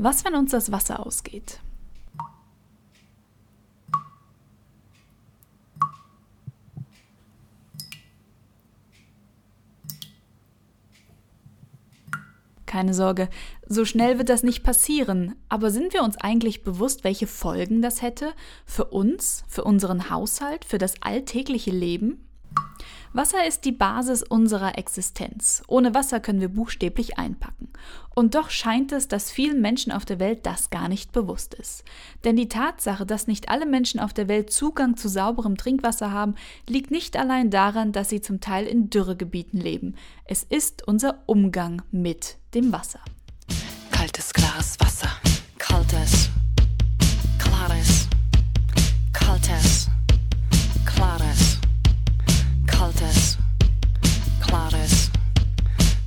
Was, wenn uns das Wasser ausgeht? Keine Sorge, so schnell wird das nicht passieren, aber sind wir uns eigentlich bewusst, welche Folgen das hätte für uns, für unseren Haushalt, für das alltägliche Leben? Wasser ist die Basis unserer Existenz. Ohne Wasser können wir buchstäblich einpacken. Und doch scheint es, dass vielen Menschen auf der Welt das gar nicht bewusst ist. Denn die Tatsache, dass nicht alle Menschen auf der Welt Zugang zu sauberem Trinkwasser haben, liegt nicht allein daran, dass sie zum Teil in Dürregebieten leben. Es ist unser Umgang mit dem Wasser. Kaltes, klares Wasser. Kaltes, klares, kaltes. Kaltes, klares,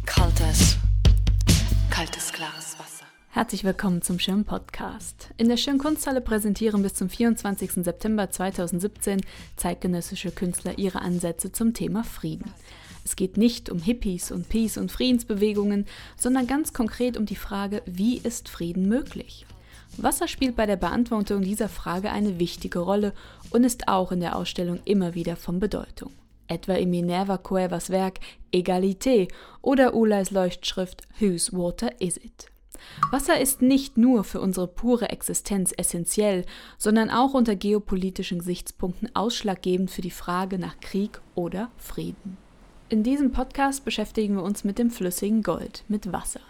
kaltes, kaltes, klares Wasser. Herzlich willkommen zum Schirm Podcast. In der Schirm Kunsthalle präsentieren bis zum 24. September 2017 zeitgenössische Künstler ihre Ansätze zum Thema Frieden. Es geht nicht um Hippies und Peace- und Friedensbewegungen, sondern ganz konkret um die Frage, wie ist Frieden möglich? Wasser spielt bei der Beantwortung dieser Frage eine wichtige Rolle und ist auch in der Ausstellung immer wieder von Bedeutung etwa in Minerva Cuevas Werk Egalité oder Ulais Leuchtschrift Whose Water Is It? Wasser ist nicht nur für unsere pure Existenz essentiell, sondern auch unter geopolitischen Gesichtspunkten ausschlaggebend für die Frage nach Krieg oder Frieden. In diesem Podcast beschäftigen wir uns mit dem flüssigen Gold, mit Wasser.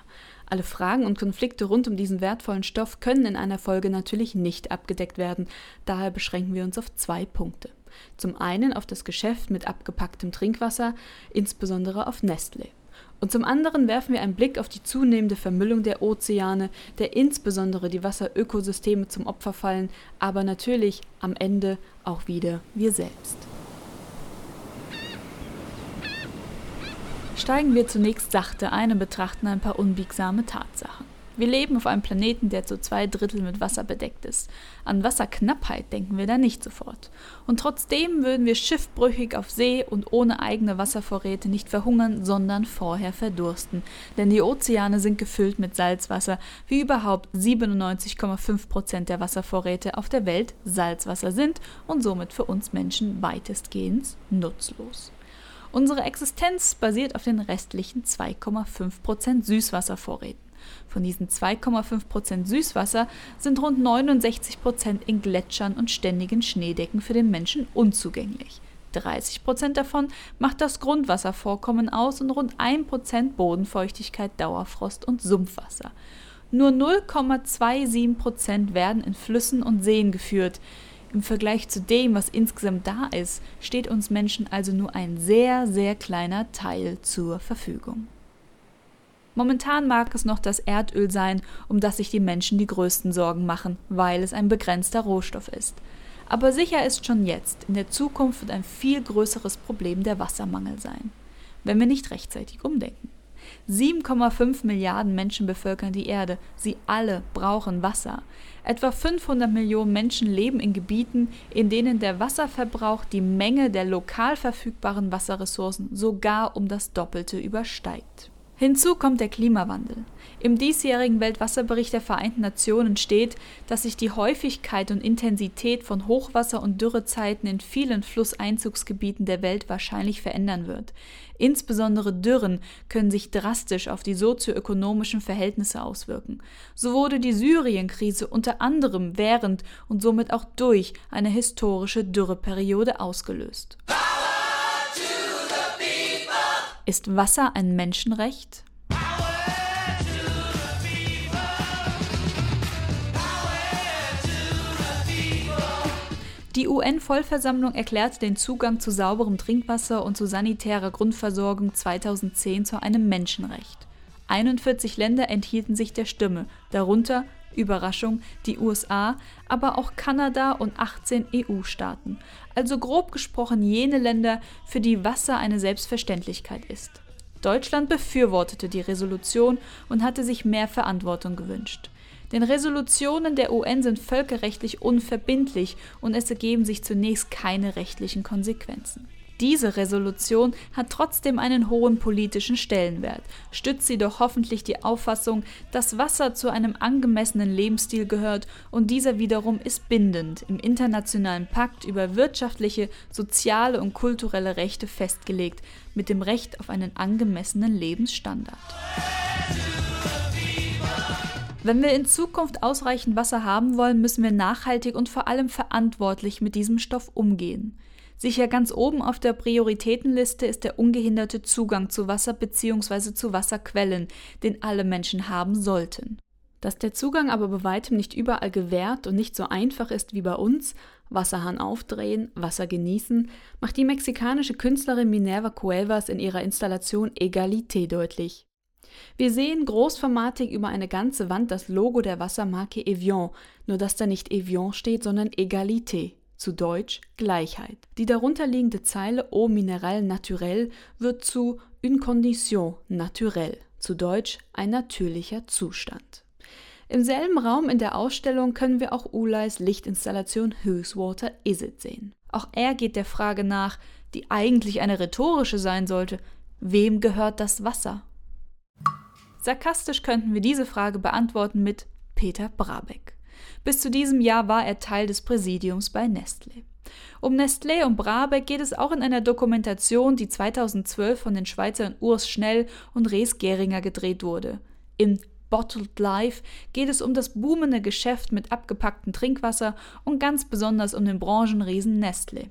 Alle Fragen und Konflikte rund um diesen wertvollen Stoff können in einer Folge natürlich nicht abgedeckt werden, daher beschränken wir uns auf zwei Punkte. Zum einen auf das Geschäft mit abgepacktem Trinkwasser, insbesondere auf Nestle. Und zum anderen werfen wir einen Blick auf die zunehmende Vermüllung der Ozeane, der insbesondere die Wasserökosysteme zum Opfer fallen, aber natürlich am Ende auch wieder wir selbst. Steigen wir zunächst sachte ein und betrachten ein paar unbiegsame Tatsachen. Wir leben auf einem Planeten, der zu zwei Drittel mit Wasser bedeckt ist. An Wasserknappheit denken wir da nicht sofort. Und trotzdem würden wir schiffbrüchig auf See und ohne eigene Wasservorräte nicht verhungern, sondern vorher verdursten. Denn die Ozeane sind gefüllt mit Salzwasser, wie überhaupt 97,5 Prozent der Wasservorräte auf der Welt Salzwasser sind und somit für uns Menschen weitestgehend nutzlos. Unsere Existenz basiert auf den restlichen 2,5 Prozent Süßwasservorräten. Von diesen 2,5% Süßwasser sind rund 69% in Gletschern und ständigen Schneedecken für den Menschen unzugänglich. 30% davon macht das Grundwasservorkommen aus und rund 1% Bodenfeuchtigkeit, Dauerfrost und Sumpfwasser. Nur 0,27% werden in Flüssen und Seen geführt. Im Vergleich zu dem, was insgesamt da ist, steht uns Menschen also nur ein sehr, sehr kleiner Teil zur Verfügung. Momentan mag es noch das Erdöl sein, um das sich die Menschen die größten Sorgen machen, weil es ein begrenzter Rohstoff ist. Aber sicher ist schon jetzt, in der Zukunft wird ein viel größeres Problem der Wassermangel sein, wenn wir nicht rechtzeitig umdenken. 7,5 Milliarden Menschen bevölkern die Erde. Sie alle brauchen Wasser. Etwa 500 Millionen Menschen leben in Gebieten, in denen der Wasserverbrauch die Menge der lokal verfügbaren Wasserressourcen sogar um das Doppelte übersteigt. Hinzu kommt der Klimawandel. Im diesjährigen Weltwasserbericht der Vereinten Nationen steht, dass sich die Häufigkeit und Intensität von Hochwasser- und Dürrezeiten in vielen Flusseinzugsgebieten der Welt wahrscheinlich verändern wird. Insbesondere Dürren können sich drastisch auf die sozioökonomischen Verhältnisse auswirken. So wurde die Syrien-Krise unter anderem während und somit auch durch eine historische Dürreperiode ausgelöst. Ist Wasser ein Menschenrecht? Die UN-Vollversammlung erklärte den Zugang zu sauberem Trinkwasser und zu sanitärer Grundversorgung 2010 zu einem Menschenrecht. 41 Länder enthielten sich der Stimme, darunter Überraschung, die USA, aber auch Kanada und 18 EU-Staaten, also grob gesprochen jene Länder, für die Wasser eine Selbstverständlichkeit ist. Deutschland befürwortete die Resolution und hatte sich mehr Verantwortung gewünscht. Denn Resolutionen der UN sind völkerrechtlich unverbindlich und es ergeben sich zunächst keine rechtlichen Konsequenzen. Diese Resolution hat trotzdem einen hohen politischen Stellenwert, stützt sie doch hoffentlich die Auffassung, dass Wasser zu einem angemessenen Lebensstil gehört und dieser wiederum ist bindend im internationalen Pakt über wirtschaftliche, soziale und kulturelle Rechte festgelegt, mit dem Recht auf einen angemessenen Lebensstandard. Wenn wir in Zukunft ausreichend Wasser haben wollen, müssen wir nachhaltig und vor allem verantwortlich mit diesem Stoff umgehen. Sicher ganz oben auf der Prioritätenliste ist der ungehinderte Zugang zu Wasser bzw. zu Wasserquellen, den alle Menschen haben sollten. Dass der Zugang aber bei weitem nicht überall gewährt und nicht so einfach ist wie bei uns, Wasserhahn aufdrehen, Wasser genießen, macht die mexikanische Künstlerin Minerva Cuevas in ihrer Installation Egalité deutlich. Wir sehen großformatig über eine ganze Wand das Logo der Wassermarke Evian, nur dass da nicht Evian steht, sondern Egalité, zu Deutsch Gleichheit. Die darunterliegende Zeile Eau minéral naturelle wird zu Une condition naturelle, zu Deutsch ein natürlicher Zustand. Im selben Raum in der Ausstellung können wir auch Uleis Lichtinstallation Whose Water Is It sehen. Auch er geht der Frage nach, die eigentlich eine rhetorische sein sollte, wem gehört das Wasser? Sarkastisch könnten wir diese Frage beantworten mit Peter Brabeck. Bis zu diesem Jahr war er Teil des Präsidiums bei Nestlé. Um Nestlé und Brabeck geht es auch in einer Dokumentation, die 2012 von den Schweizern Urs Schnell und Rees Geringer gedreht wurde. In Bottled Life geht es um das boomende Geschäft mit abgepacktem Trinkwasser und ganz besonders um den Branchenriesen Nestlé.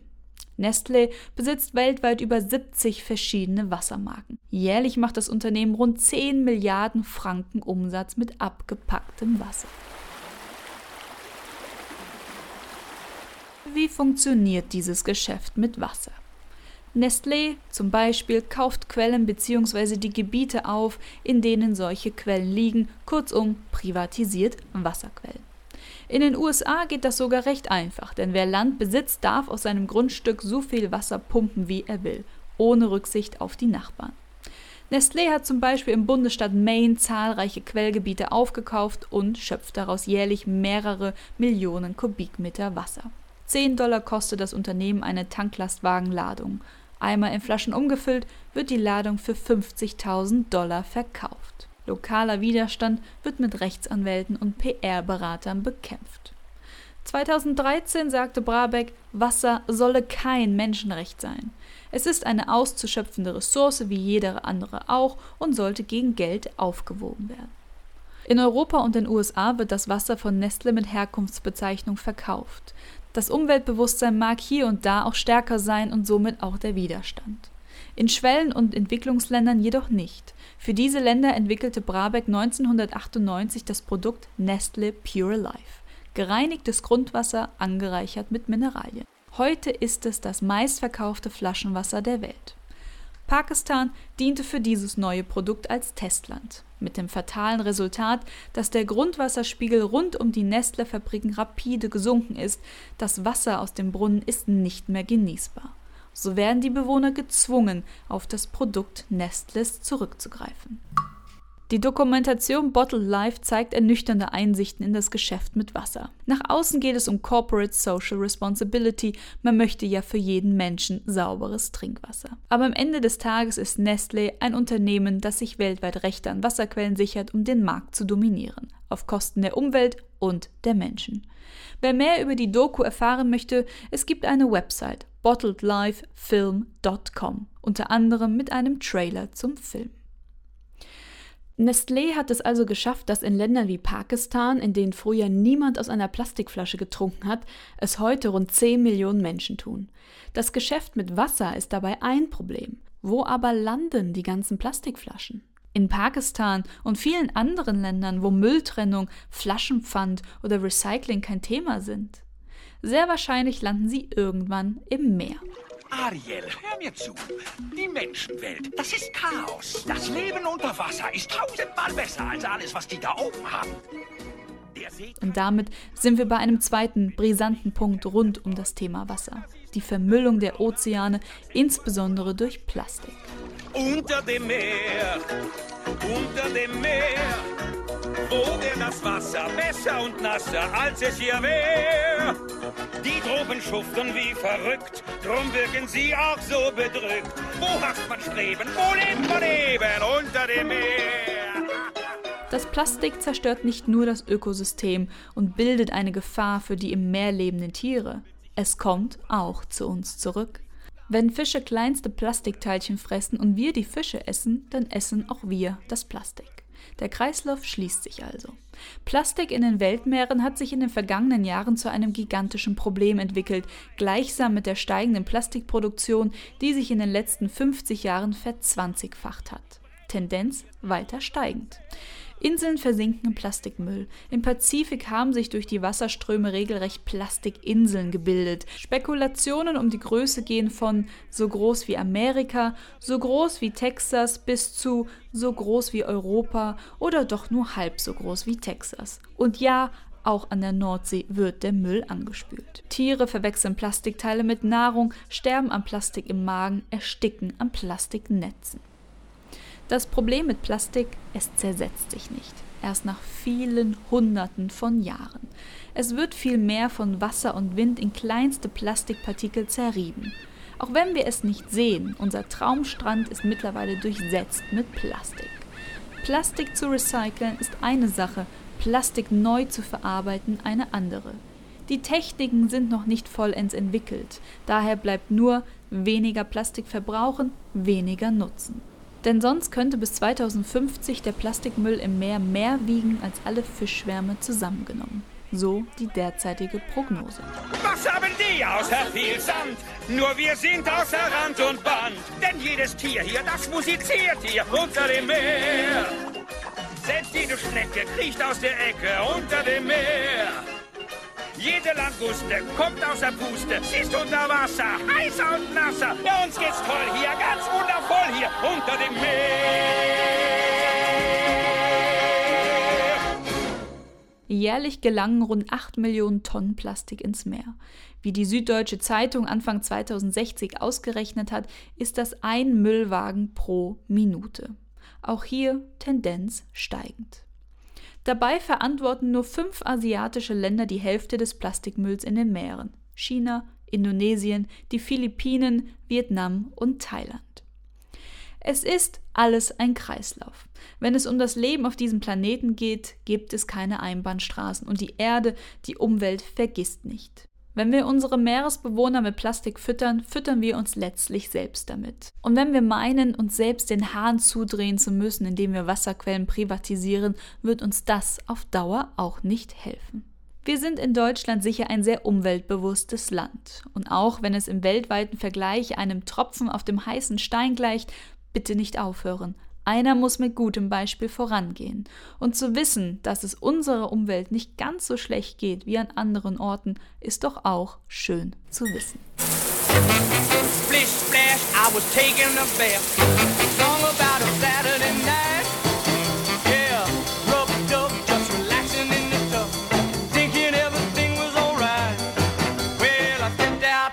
Nestlé besitzt weltweit über 70 verschiedene Wassermarken. Jährlich macht das Unternehmen rund 10 Milliarden Franken Umsatz mit abgepacktem Wasser. Wie funktioniert dieses Geschäft mit Wasser? Nestlé zum Beispiel kauft Quellen bzw. die Gebiete auf, in denen solche Quellen liegen, kurzum privatisiert Wasserquellen. In den USA geht das sogar recht einfach, denn wer Land besitzt, darf aus seinem Grundstück so viel Wasser pumpen, wie er will, ohne Rücksicht auf die Nachbarn. Nestlé hat zum Beispiel im Bundesstaat Maine zahlreiche Quellgebiete aufgekauft und schöpft daraus jährlich mehrere Millionen Kubikmeter Wasser. 10 Dollar kostet das Unternehmen eine Tanklastwagenladung. Einmal in Flaschen umgefüllt, wird die Ladung für 50.000 Dollar verkauft. Lokaler Widerstand wird mit Rechtsanwälten und PR-Beratern bekämpft. 2013 sagte Brabeck, Wasser solle kein Menschenrecht sein. Es ist eine auszuschöpfende Ressource wie jede andere auch und sollte gegen Geld aufgewogen werden. In Europa und den USA wird das Wasser von Nestle mit Herkunftsbezeichnung verkauft. Das Umweltbewusstsein mag hier und da auch stärker sein und somit auch der Widerstand. In Schwellen- und Entwicklungsländern jedoch nicht. Für diese Länder entwickelte Brabeck 1998 das Produkt Nestle Pure Life. Gereinigtes Grundwasser angereichert mit Mineralien. Heute ist es das meistverkaufte Flaschenwasser der Welt. Pakistan diente für dieses neue Produkt als Testland, mit dem fatalen Resultat, dass der Grundwasserspiegel rund um die Nestle-Fabriken rapide gesunken ist, das Wasser aus dem Brunnen ist nicht mehr genießbar so werden die Bewohner gezwungen, auf das Produkt Nestles zurückzugreifen. Die Dokumentation Bottled Life zeigt ernüchternde Einsichten in das Geschäft mit Wasser. Nach außen geht es um Corporate Social Responsibility, man möchte ja für jeden Menschen sauberes Trinkwasser. Aber am Ende des Tages ist Nestle ein Unternehmen, das sich weltweit Rechte an Wasserquellen sichert, um den Markt zu dominieren, auf Kosten der Umwelt und der Menschen. Wer mehr über die Doku erfahren möchte, es gibt eine Website bottledlifefilm.com, unter anderem mit einem Trailer zum Film. Nestlé hat es also geschafft, dass in Ländern wie Pakistan, in denen früher niemand aus einer Plastikflasche getrunken hat, es heute rund 10 Millionen Menschen tun. Das Geschäft mit Wasser ist dabei ein Problem. Wo aber landen die ganzen Plastikflaschen? In Pakistan und vielen anderen Ländern, wo Mülltrennung, Flaschenpfand oder Recycling kein Thema sind. Sehr wahrscheinlich landen sie irgendwann im Meer. Ariel, hör mir zu. Die Menschenwelt, das ist Chaos. Das Leben unter Wasser ist tausendmal besser als alles, was die da oben haben. Und damit sind wir bei einem zweiten brisanten Punkt rund um das Thema Wasser. Die Vermüllung der Ozeane, insbesondere durch Plastik. Unter dem Meer, unter dem Meer wär das Wasser besser und nasser, als es hier wär? Die Tropen schuften wie verrückt, drum wirken sie auch so bedrückt. Wo hat man Streben, wo lebt man eben unter dem Meer? Das Plastik zerstört nicht nur das Ökosystem und bildet eine Gefahr für die im Meer lebenden Tiere. Es kommt auch zu uns zurück. Wenn Fische kleinste Plastikteilchen fressen und wir die Fische essen, dann essen auch wir das Plastik. Der Kreislauf schließt sich also. Plastik in den Weltmeeren hat sich in den vergangenen Jahren zu einem gigantischen Problem entwickelt, gleichsam mit der steigenden Plastikproduktion, die sich in den letzten 50 Jahren verzwanzigfacht hat. Tendenz weiter steigend. Inseln versinken im Plastikmüll. Im Pazifik haben sich durch die Wasserströme regelrecht Plastikinseln gebildet. Spekulationen um die Größe gehen von so groß wie Amerika, so groß wie Texas bis zu so groß wie Europa oder doch nur halb so groß wie Texas. Und ja, auch an der Nordsee wird der Müll angespült. Tiere verwechseln Plastikteile mit Nahrung, sterben am Plastik im Magen, ersticken an Plastiknetzen. Das Problem mit Plastik, es zersetzt sich nicht. Erst nach vielen Hunderten von Jahren. Es wird vielmehr von Wasser und Wind in kleinste Plastikpartikel zerrieben. Auch wenn wir es nicht sehen, unser Traumstrand ist mittlerweile durchsetzt mit Plastik. Plastik zu recyceln ist eine Sache, Plastik neu zu verarbeiten eine andere. Die Techniken sind noch nicht vollends entwickelt, daher bleibt nur weniger Plastik verbrauchen, weniger nutzen. Denn sonst könnte bis 2050 der Plastikmüll im Meer mehr wiegen als alle Fischschwärme zusammengenommen. So die derzeitige Prognose. Was haben die außer viel Sand? Nur wir sind außer Rand und Band. Denn jedes Tier hier, das musiziert hier unter dem Meer. Selbst jede Schnecke kriecht aus der Ecke unter dem Meer. Jede Languste kommt aus der Puste, sie ist unter Wasser, heißer und nasser. Bei uns geht's toll hier, ganz wundervoll hier unter dem Meer. Jährlich gelangen rund 8 Millionen Tonnen Plastik ins Meer. Wie die Süddeutsche Zeitung Anfang 2060 ausgerechnet hat, ist das ein Müllwagen pro Minute. Auch hier Tendenz steigend. Dabei verantworten nur fünf asiatische Länder die Hälfte des Plastikmülls in den Meeren. China, Indonesien, die Philippinen, Vietnam und Thailand. Es ist alles ein Kreislauf. Wenn es um das Leben auf diesem Planeten geht, gibt es keine Einbahnstraßen und die Erde, die Umwelt vergisst nicht. Wenn wir unsere Meeresbewohner mit Plastik füttern, füttern wir uns letztlich selbst damit. Und wenn wir meinen, uns selbst den Hahn zudrehen zu müssen, indem wir Wasserquellen privatisieren, wird uns das auf Dauer auch nicht helfen. Wir sind in Deutschland sicher ein sehr umweltbewusstes Land. Und auch wenn es im weltweiten Vergleich einem Tropfen auf dem heißen Stein gleicht, bitte nicht aufhören. Einer muss mit gutem Beispiel vorangehen. Und zu wissen, dass es unserer Umwelt nicht ganz so schlecht geht wie an anderen Orten, ist doch auch schön zu wissen. Splish splash, I was taking a bath. Song about a Saturday night.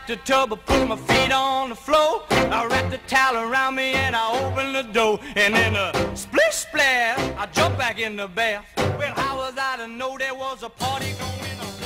The tub, I put my feet on the floor. I wrapped the towel around me and I opened the door. And then a splish splash, I jumped back in the bath. Well, how was I to know there was a party going on?